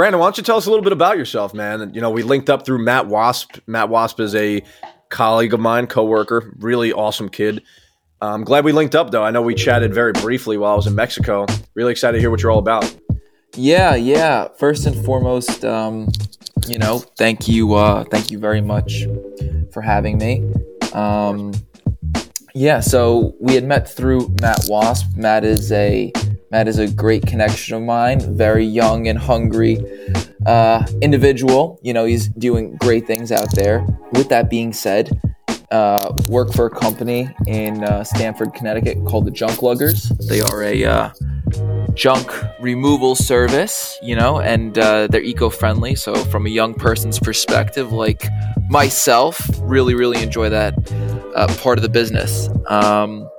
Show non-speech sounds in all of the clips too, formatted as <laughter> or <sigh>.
Brandon, why don't you tell us a little bit about yourself, man? You know, we linked up through Matt Wasp. Matt Wasp is a colleague of mine, coworker, really awesome kid. I'm glad we linked up, though. I know we chatted very briefly while I was in Mexico. Really excited to hear what you're all about. Yeah, yeah. First and foremost, um, you know, thank you, uh, thank you very much for having me. Um, yeah, so we had met through Matt Wasp. Matt is a Matt is a great connection of mine. Very young and hungry uh, individual. You know, he's doing great things out there. With that being said, uh, work for a company in uh, Stamford, Connecticut called the Junk Luggers. They are a uh, junk removal service, you know, and uh, they're eco-friendly. So, from a young person's perspective, like myself, really, really enjoy that uh, part of the business. Um,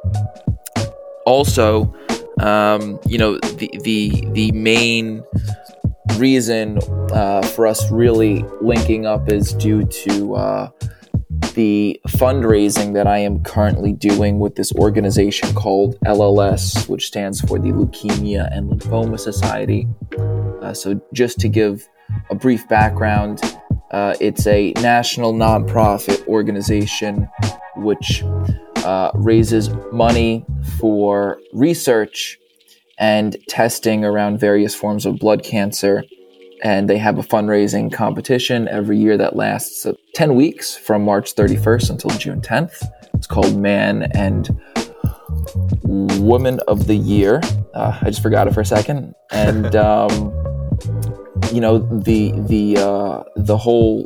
also, um, you know, the the the main reason uh, for us really linking up is due to uh, the fundraising that I am currently doing with this organization called LLS, which stands for the Leukemia and Lymphoma Society. Uh, so, just to give a brief background, uh, it's a national nonprofit organization which uh, raises money for research and testing around various forms of blood cancer. And they have a fundraising competition every year that lasts uh, 10 weeks from March 31st until June 10th. It's called Man and Woman of the Year. Uh, I just forgot it for a second. And, <laughs> um, you know the the uh, the whole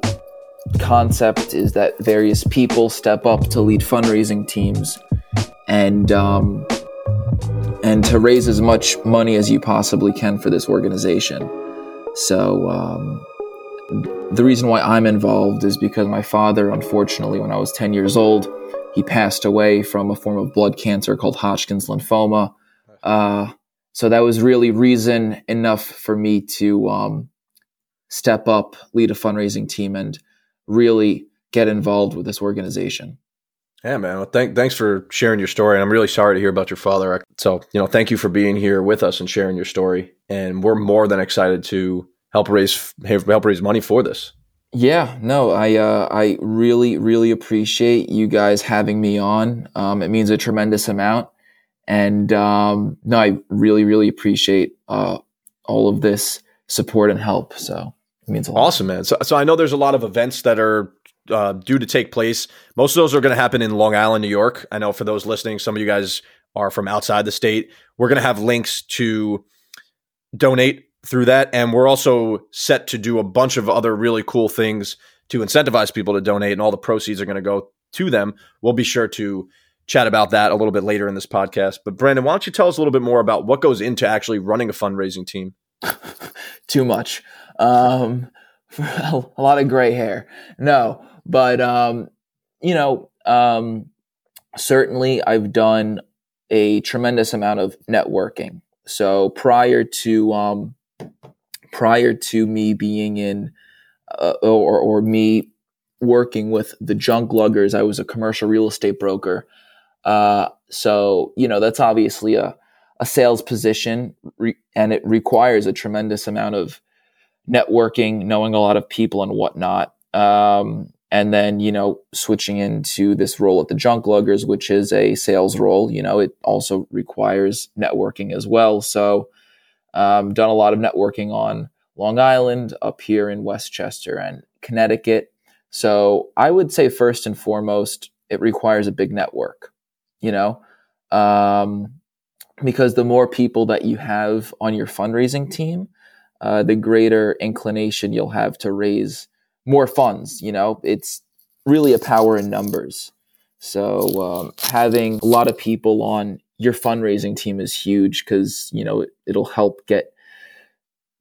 concept is that various people step up to lead fundraising teams and um, and to raise as much money as you possibly can for this organization. So um, the reason why I'm involved is because my father, unfortunately, when I was 10 years old, he passed away from a form of blood cancer called Hodgkin's lymphoma. Uh, so that was really reason enough for me to um, step up, lead a fundraising team, and really get involved with this organization. Yeah, man. Well, thank, thanks for sharing your story. And I'm really sorry to hear about your father. So, you know, thank you for being here with us and sharing your story. And we're more than excited to help raise help raise money for this. Yeah, no, I uh, I really really appreciate you guys having me on. Um, it means a tremendous amount, and um, no, I really really appreciate uh, all of this support and help. So it means a lot. Awesome, man. So, so I know there's a lot of events that are uh, due to take place. Most of those are going to happen in Long Island, New York. I know for those listening, some of you guys are from outside the state. We're going to have links to donate through that. And we're also set to do a bunch of other really cool things to incentivize people to donate, and all the proceeds are going to go to them. We'll be sure to chat about that a little bit later in this podcast. But Brandon, why don't you tell us a little bit more about what goes into actually running a fundraising team? <laughs> Too much. Um, <laughs> a lot of gray hair. No, but um, you know, um, certainly I've done a tremendous amount of networking. So prior to um, prior to me being in uh, or or me working with the junk luggers, I was a commercial real estate broker. Uh, so you know that's obviously a a sales position, re- and it requires a tremendous amount of networking, knowing a lot of people and whatnot. Um, and then you know switching into this role at the junk luggers which is a sales role you know it also requires networking as well. So um, done a lot of networking on long island up here in westchester and connecticut. So i would say first and foremost it requires a big network you know? Um, because the more people that you have on your fundraising team uh, the greater inclination you'll have to raise more funds. You know, it's really a power in numbers. So um, having a lot of people on your fundraising team is huge because you know it, it'll help get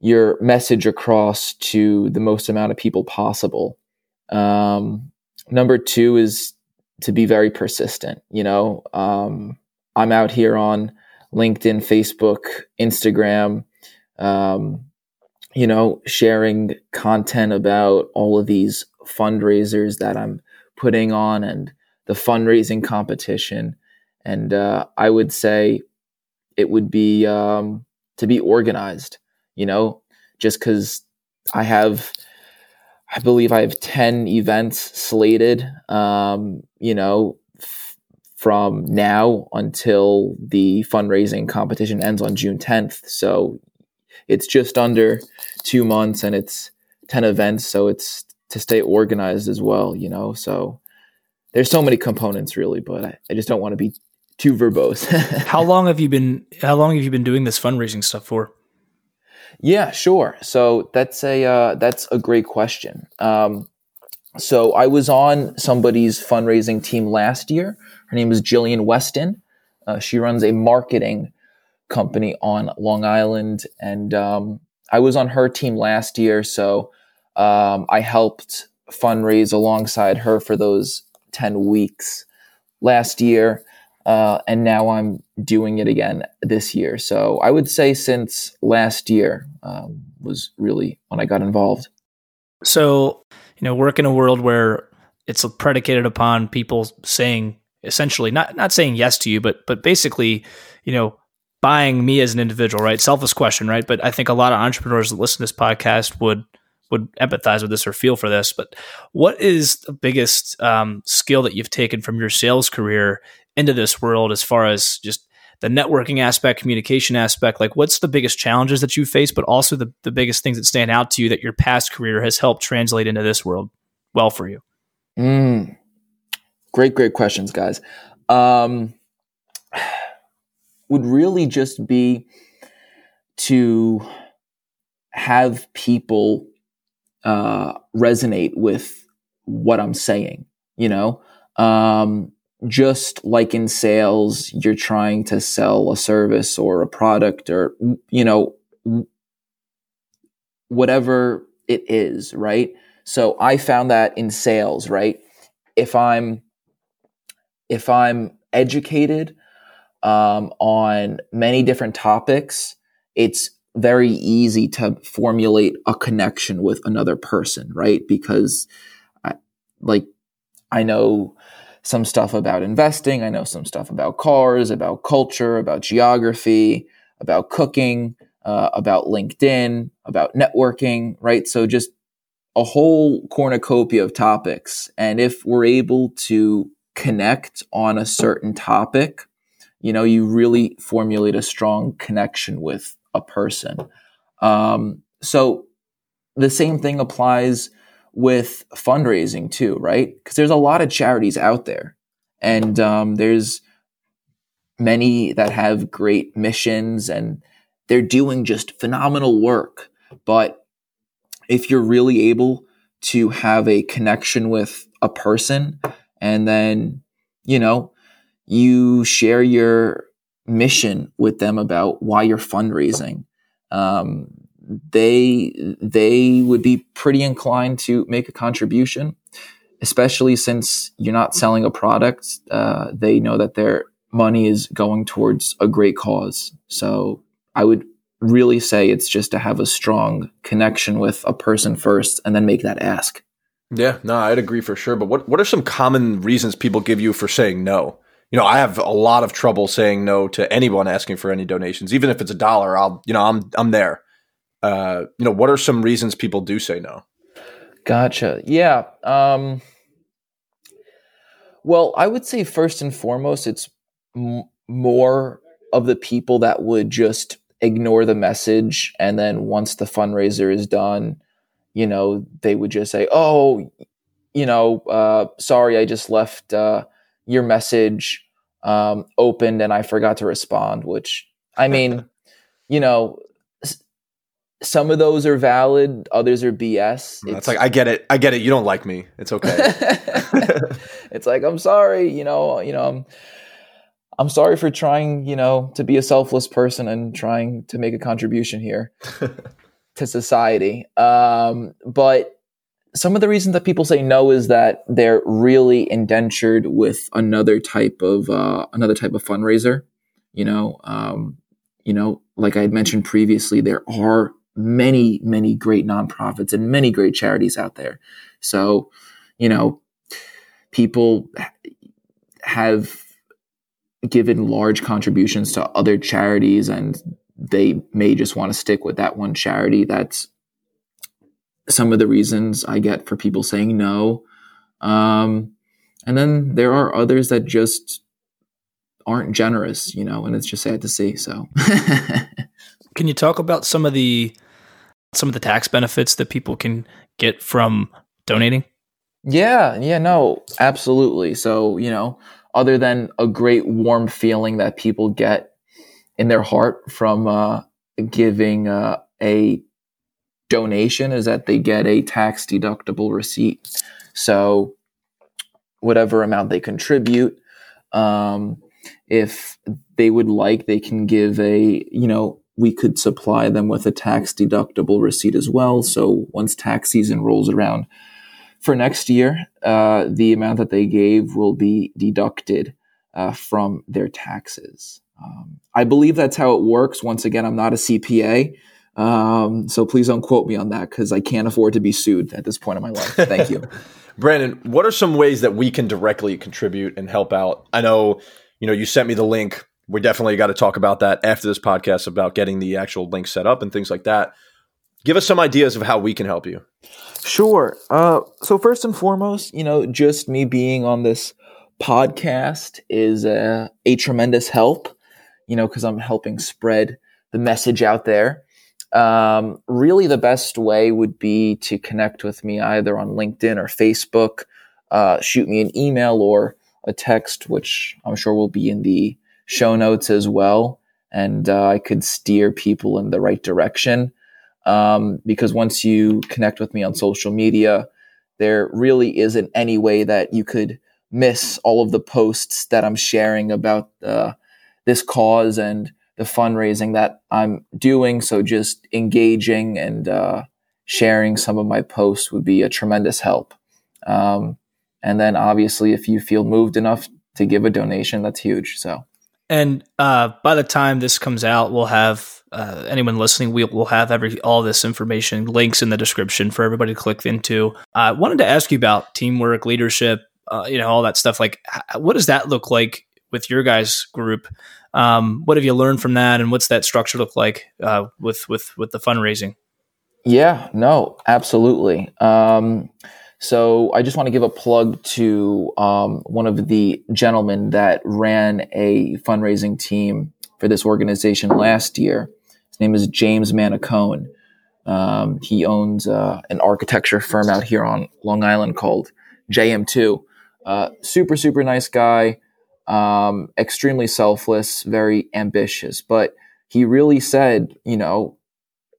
your message across to the most amount of people possible. Um, number two is to be very persistent. You know, um, I'm out here on LinkedIn, Facebook, Instagram. Um, you know, sharing content about all of these fundraisers that I'm putting on and the fundraising competition. And uh, I would say it would be um, to be organized, you know, just because I have, I believe I have 10 events slated, um, you know, f- from now until the fundraising competition ends on June 10th. So it's just under two months and it's 10 events. So it's to stay organized as well, you know? So there's so many components really, but I, I just don't want to be too verbose. <laughs> how long have you been, how long have you been doing this fundraising stuff for? Yeah, sure. So that's a uh, that's a great question. Um, so I was on somebody's fundraising team last year. Her name is Jillian Weston. Uh, she runs a marketing company on Long Island, and um, I was on her team last year. So um, I helped fundraise alongside her for those ten weeks last year. Uh, and now I'm doing it again this year. So I would say since last year um, was really when I got involved. So, you know, work in a world where it's predicated upon people saying essentially not not saying yes to you, but but basically, you know, buying me as an individual, right? Selfish question, right? But I think a lot of entrepreneurs that listen to this podcast would would empathize with this or feel for this. But what is the biggest um, skill that you've taken from your sales career into this world as far as just the networking aspect, communication aspect? Like, what's the biggest challenges that you face, but also the, the biggest things that stand out to you that your past career has helped translate into this world well for you? Mm. Great, great questions, guys. Um, would really just be to have people uh, resonate with what I'm saying. You know, um, just like in sales, you're trying to sell a service or a product or, you know, whatever it is, right? So I found that in sales, right? If I'm, if I'm educated um, on many different topics, it's very easy to formulate a connection with another person, right? Because, I, like, I know some stuff about investing. I know some stuff about cars, about culture, about geography, about cooking, uh, about LinkedIn, about networking, right? So just a whole cornucopia of topics. And if we're able to connect on a certain topic, you know, you really formulate a strong connection with a person. Um, so the same thing applies with fundraising too, right? Because there's a lot of charities out there, and um, there's many that have great missions and they're doing just phenomenal work. But if you're really able to have a connection with a person and then, you know, you share your mission with them about why you're fundraising, um, they they would be pretty inclined to make a contribution, especially since you're not selling a product. Uh, they know that their money is going towards a great cause. So I would really say it's just to have a strong connection with a person first, and then make that ask. Yeah, no, I'd agree for sure. But what what are some common reasons people give you for saying no? You know, I have a lot of trouble saying no to anyone asking for any donations, even if it's a dollar. I'll, you know, I'm I'm there uh, you know, what are some reasons people do say no? Gotcha. Yeah. Um, well, I would say first and foremost, it's m- more of the people that would just ignore the message. And then once the fundraiser is done, you know, they would just say, oh, you know, uh, sorry, I just left uh, your message um, opened and I forgot to respond, which I mean, <laughs> you know, some of those are valid, others are BS. It's, it's like I get it, I get it. You don't like me. It's okay. <laughs> it's like I'm sorry, you know, you know, I'm I'm sorry for trying, you know, to be a selfless person and trying to make a contribution here <laughs> to society. Um, but some of the reasons that people say no is that they're really indentured with another type of uh, another type of fundraiser. You know, um, you know, like I had mentioned previously, there are many, many great nonprofits and many great charities out there. So, you know, people have given large contributions to other charities and they may just want to stick with that one charity that's some of the reasons I get for people saying no. Um, and then there are others that just aren't generous, you know, and it's just sad to see. So, <laughs> can you talk about some of the some of the tax benefits that people can get from donating? Yeah, yeah, no, absolutely. So, you know, other than a great warm feeling that people get in their heart from uh, giving uh, a donation, is that they get a tax deductible receipt. So, whatever amount they contribute, um, if they would like, they can give a, you know, we could supply them with a tax deductible receipt as well. So once tax season rolls around for next year, uh, the amount that they gave will be deducted uh, from their taxes. Um, I believe that's how it works. Once again, I'm not a CPA. Um, so please don't quote me on that because I can't afford to be sued at this point in my life. Thank you. <laughs> Brandon, what are some ways that we can directly contribute and help out? I know, you know, you sent me the link we definitely got to talk about that after this podcast about getting the actual link set up and things like that. Give us some ideas of how we can help you. Sure. Uh, so first and foremost, you know, just me being on this podcast is a, a tremendous help. You know, because I'm helping spread the message out there. Um, really, the best way would be to connect with me either on LinkedIn or Facebook. Uh, shoot me an email or a text, which I'm sure will be in the show notes as well, and uh, I could steer people in the right direction. Um, because once you connect with me on social media, there really isn't any way that you could miss all of the posts that I'm sharing about uh, this cause and the fundraising that I'm doing. So just engaging and uh, sharing some of my posts would be a tremendous help. Um, and then obviously, if you feel moved enough to give a donation, that's huge. So and uh, by the time this comes out, we'll have uh, anyone listening. We will have every all this information, links in the description for everybody to click into. I wanted to ask you about teamwork, leadership, uh, you know, all that stuff. Like, what does that look like with your guys' group? Um, what have you learned from that, and what's that structure look like uh, with with with the fundraising? Yeah, no, absolutely. Um, so I just want to give a plug to um, one of the gentlemen that ran a fundraising team for this organization last year. His name is James Manicone. Um, he owns uh, an architecture firm out here on Long Island called JM2. Uh, super, super nice guy, um, extremely selfless, very ambitious. But he really said, you know,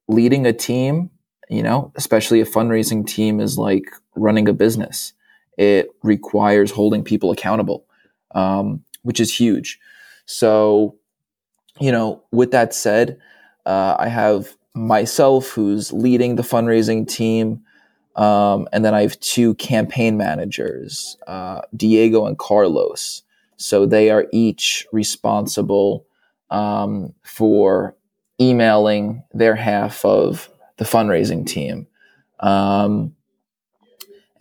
leading a team you know, especially a fundraising team is like running a business. It requires holding people accountable, um, which is huge. So, you know, with that said, uh, I have myself who's leading the fundraising team. Um, and then I have two campaign managers, uh, Diego and Carlos. So they are each responsible um, for emailing their half of the fundraising team um,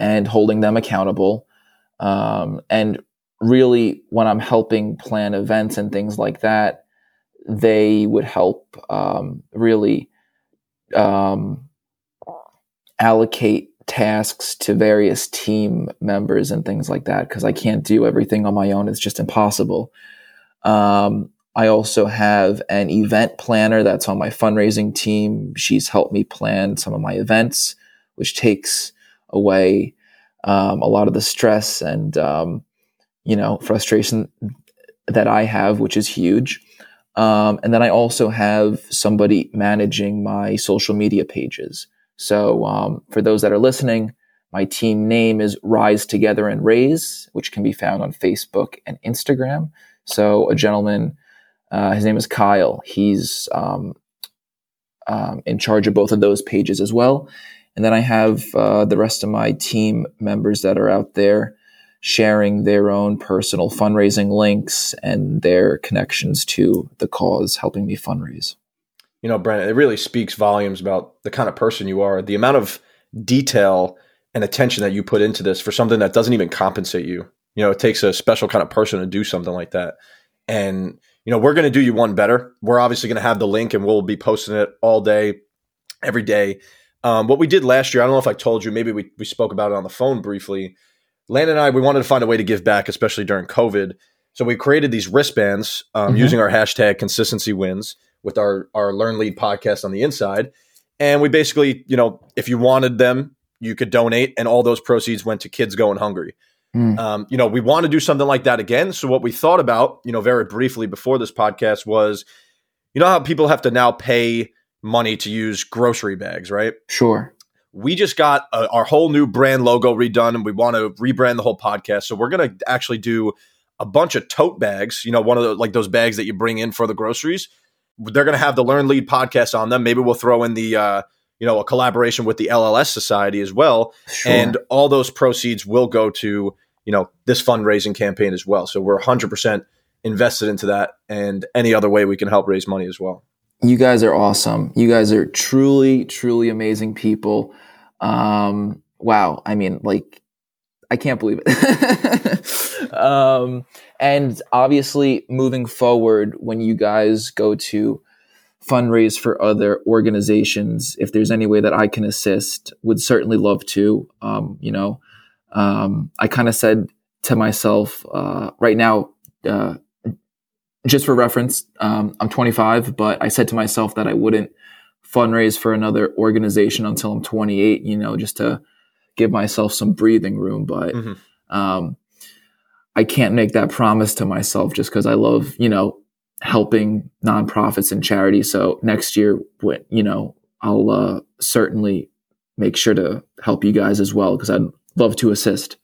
and holding them accountable. Um, and really, when I'm helping plan events and things like that, they would help um, really um, allocate tasks to various team members and things like that because I can't do everything on my own. It's just impossible. Um, I also have an event planner that's on my fundraising team. She's helped me plan some of my events, which takes away um, a lot of the stress and um, you know frustration that I have, which is huge. Um, and then I also have somebody managing my social media pages. So um, for those that are listening, my team name is Rise Together and Raise, which can be found on Facebook and Instagram. So a gentleman uh, his name is Kyle. He's um, um, in charge of both of those pages as well. And then I have uh, the rest of my team members that are out there sharing their own personal fundraising links and their connections to the cause, helping me fundraise. You know, Brent, it really speaks volumes about the kind of person you are, the amount of detail and attention that you put into this for something that doesn't even compensate you. You know, it takes a special kind of person to do something like that. And you know, we're going to do you one better. We're obviously going to have the link and we'll be posting it all day, every day. Um, what we did last year, I don't know if I told you, maybe we, we spoke about it on the phone briefly. Landon and I, we wanted to find a way to give back, especially during COVID. So we created these wristbands um, mm-hmm. using our hashtag consistency wins with our, our Learn Lead podcast on the inside. And we basically, you know, if you wanted them, you could donate, and all those proceeds went to kids going hungry. Mm. Um, you know, we want to do something like that again. So what we thought about, you know, very briefly before this podcast was, you know, how people have to now pay money to use grocery bags, right? Sure. We just got a, our whole new brand logo redone, and we want to rebrand the whole podcast. So we're going to actually do a bunch of tote bags. You know, one of the like those bags that you bring in for the groceries. They're going to have the Learn Lead podcast on them. Maybe we'll throw in the uh, you know a collaboration with the LLS Society as well, sure. and all those proceeds will go to you know this fundraising campaign as well. So we're 100 percent invested into that, and any other way we can help raise money as well. You guys are awesome. You guys are truly, truly amazing people. Um, wow. I mean, like, I can't believe it. <laughs> um, and obviously, moving forward, when you guys go to fundraise for other organizations, if there's any way that I can assist, would certainly love to. Um, you know, um, I kind of said to myself, uh, right now, uh, just for reference, um, I'm 25, but I said to myself that I wouldn't fundraise for another organization until I'm 28, you know, just to give myself some breathing room. But mm-hmm. um, I can't make that promise to myself just because I love, you know, helping nonprofits and charities. So next year, when, you know, I'll uh, certainly make sure to help you guys as well because I'd love to assist.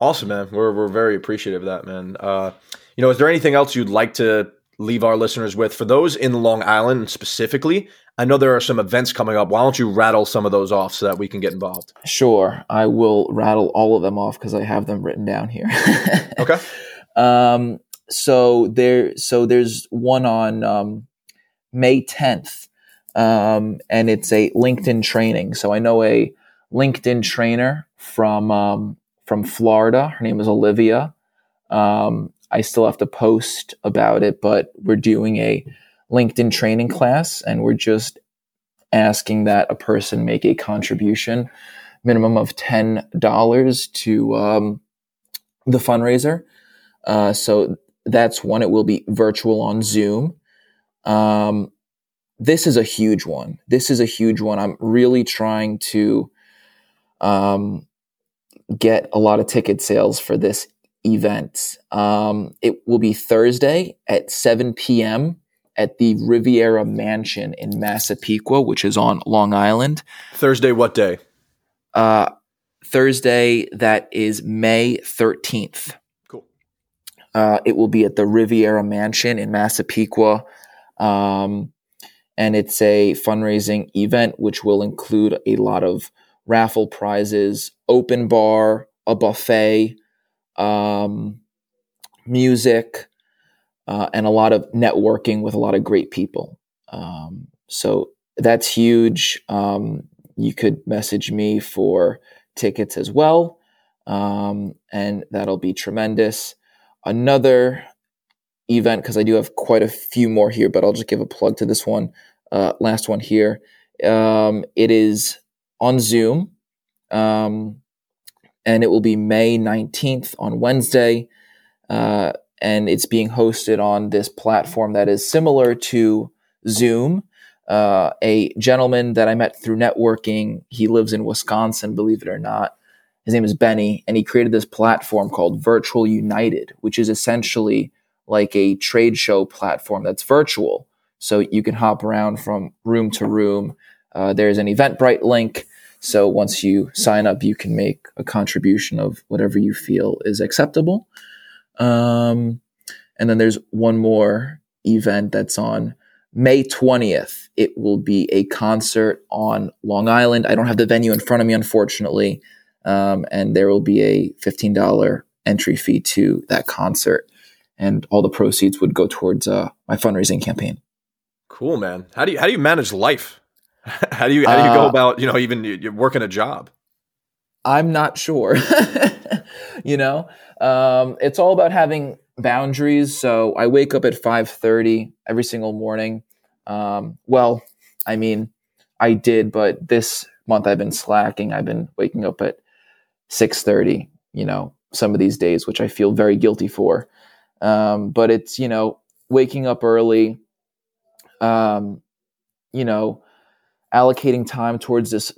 Awesome, man. We're we're very appreciative of that, man. Uh, you know, is there anything else you'd like to leave our listeners with for those in Long Island specifically? I know there are some events coming up. Why don't you rattle some of those off so that we can get involved? Sure, I will rattle all of them off because I have them written down here. <laughs> okay. Um, so there, so there's one on um, May 10th, um, and it's a LinkedIn training. So I know a LinkedIn trainer from um, from Florida. Her name is Olivia. Um, I still have to post about it, but we're doing a LinkedIn training class and we're just asking that a person make a contribution, minimum of $10 to um, the fundraiser. Uh, so that's one. It will be virtual on Zoom. Um, this is a huge one. This is a huge one. I'm really trying to um, get a lot of ticket sales for this event. Um, it will be Thursday at 7 p.m. at the Riviera Mansion in Massapequa, which is on Long Island. Thursday, what day? Uh, Thursday, that is May 13th. Cool. Uh, it will be at the Riviera Mansion in Massapequa. Um, and it's a fundraising event which will include a lot of raffle prizes, open bar, a buffet, um, music, uh, and a lot of networking with a lot of great people. Um, so that's huge. Um, you could message me for tickets as well, um, and that'll be tremendous. Another event, because I do have quite a few more here, but I'll just give a plug to this one. Uh, last one here. Um, it is on Zoom. Um, and it will be May 19th on Wednesday. Uh, and it's being hosted on this platform that is similar to Zoom. Uh, a gentleman that I met through networking, he lives in Wisconsin, believe it or not. His name is Benny, and he created this platform called Virtual United, which is essentially like a trade show platform that's virtual. So you can hop around from room to room. Uh, there's an Eventbrite link so once you sign up, you can make a contribution of whatever you feel is acceptable. Um, and then there's one more event that's on May 20th. It will be a concert on Long Island. I don't have the venue in front of me, unfortunately. Um, and there will be a $15 entry fee to that concert. And all the proceeds would go towards uh, my fundraising campaign. Cool, man. How do you how do you manage life? <laughs> how do you how do you go uh, about you know even you're working a job? I'm not sure. <laughs> you know, um, it's all about having boundaries. So I wake up at five thirty every single morning. Um, well, I mean, I did, but this month I've been slacking. I've been waking up at 6:30, you know, some of these days, which I feel very guilty for. Um, but it's, you know, waking up early, um, you know, allocating time towards this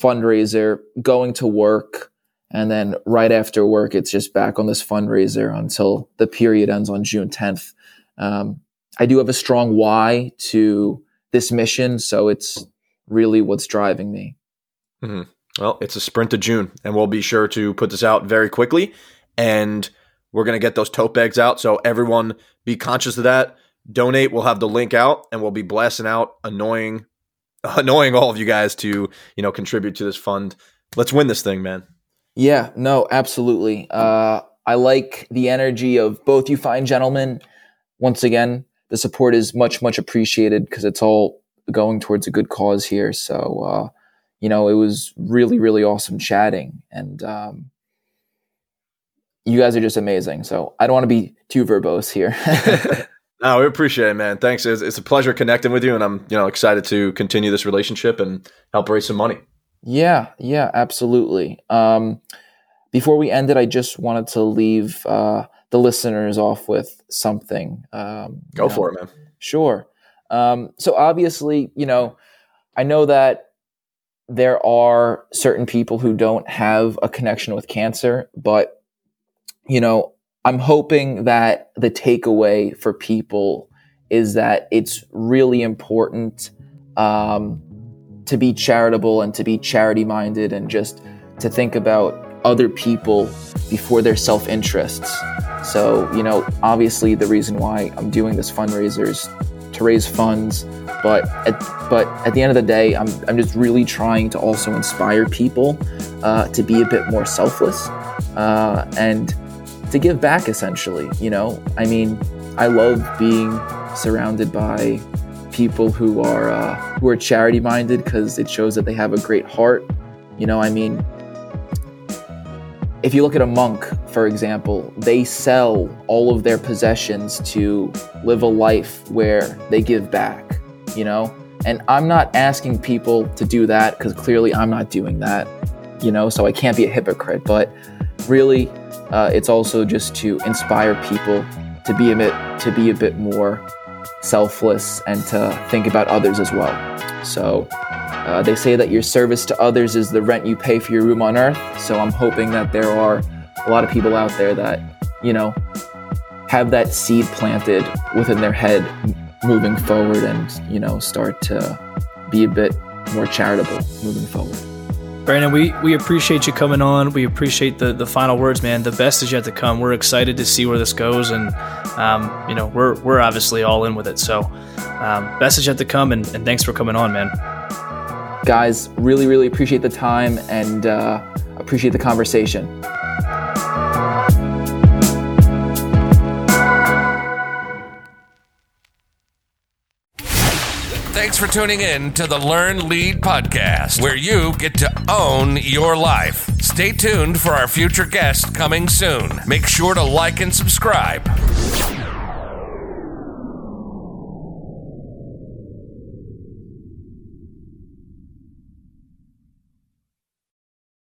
fundraiser, going to work, and then right after work, it's just back on this fundraiser until the period ends on June 10th. Um, I do have a strong why to this mission, so it's really what's driving me. Mm-hmm. Well, it's a sprint to June, and we'll be sure to put this out very quickly. And we're going to get those tote bags out. So everyone be conscious of that. Donate. We'll have the link out, and we'll be blasting out annoying, <laughs> annoying all of you guys to you know contribute to this fund. Let's win this thing, man. Yeah, no, absolutely. Uh, I like the energy of both you fine gentlemen. Once again, the support is much, much appreciated because it's all going towards a good cause here. So, uh, you know, it was really, really awesome chatting. And um, you guys are just amazing. So I don't want to be too verbose here. <laughs> no, we appreciate it, man. Thanks. It's, it's a pleasure connecting with you. And I'm, you know, excited to continue this relationship and help raise some money. Yeah, yeah, absolutely. Um, before we end it, I just wanted to leave uh, the listeners off with something. Um, Go for it, man. Sure. Um, so obviously, you know, I know that there are certain people who don't have a connection with cancer, but you know, I'm hoping that the takeaway for people is that it's really important um, to be charitable and to be charity minded and just to think about other people before their self interests. So, you know, obviously the reason why I'm doing this fundraiser is to raise funds, but at, but at the end of the day, I'm, I'm just really trying to also inspire people uh, to be a bit more selfless uh, and to give back essentially. You know, I mean, I love being surrounded by people who are uh, who are charity minded because it shows that they have a great heart. You know, I mean, if you look at a monk, for example, they sell all of their possessions to live a life where they give back, you know? And I'm not asking people to do that because clearly I'm not doing that, you know, so I can't be a hypocrite. But really, uh, it's also just to inspire people to be a bit to be a bit more selfless and to think about others as well. So uh, they say that your service to others is the rent you pay for your room on earth. So I'm hoping that there are a lot of people out there that, you know, have that seed planted within their head moving forward and, you know, start to be a bit more charitable moving forward. Brandon, we, we appreciate you coming on. We appreciate the, the final words, man. The best is yet to come. We're excited to see where this goes, and um, you know we're we're obviously all in with it. So, um, best is yet to come, and, and thanks for coming on, man guys, really, really appreciate the time and uh, appreciate the conversation. Thanks for tuning in to the Learn Lead podcast, where you get to own your life. Stay tuned for our future guest coming soon. Make sure to like and subscribe.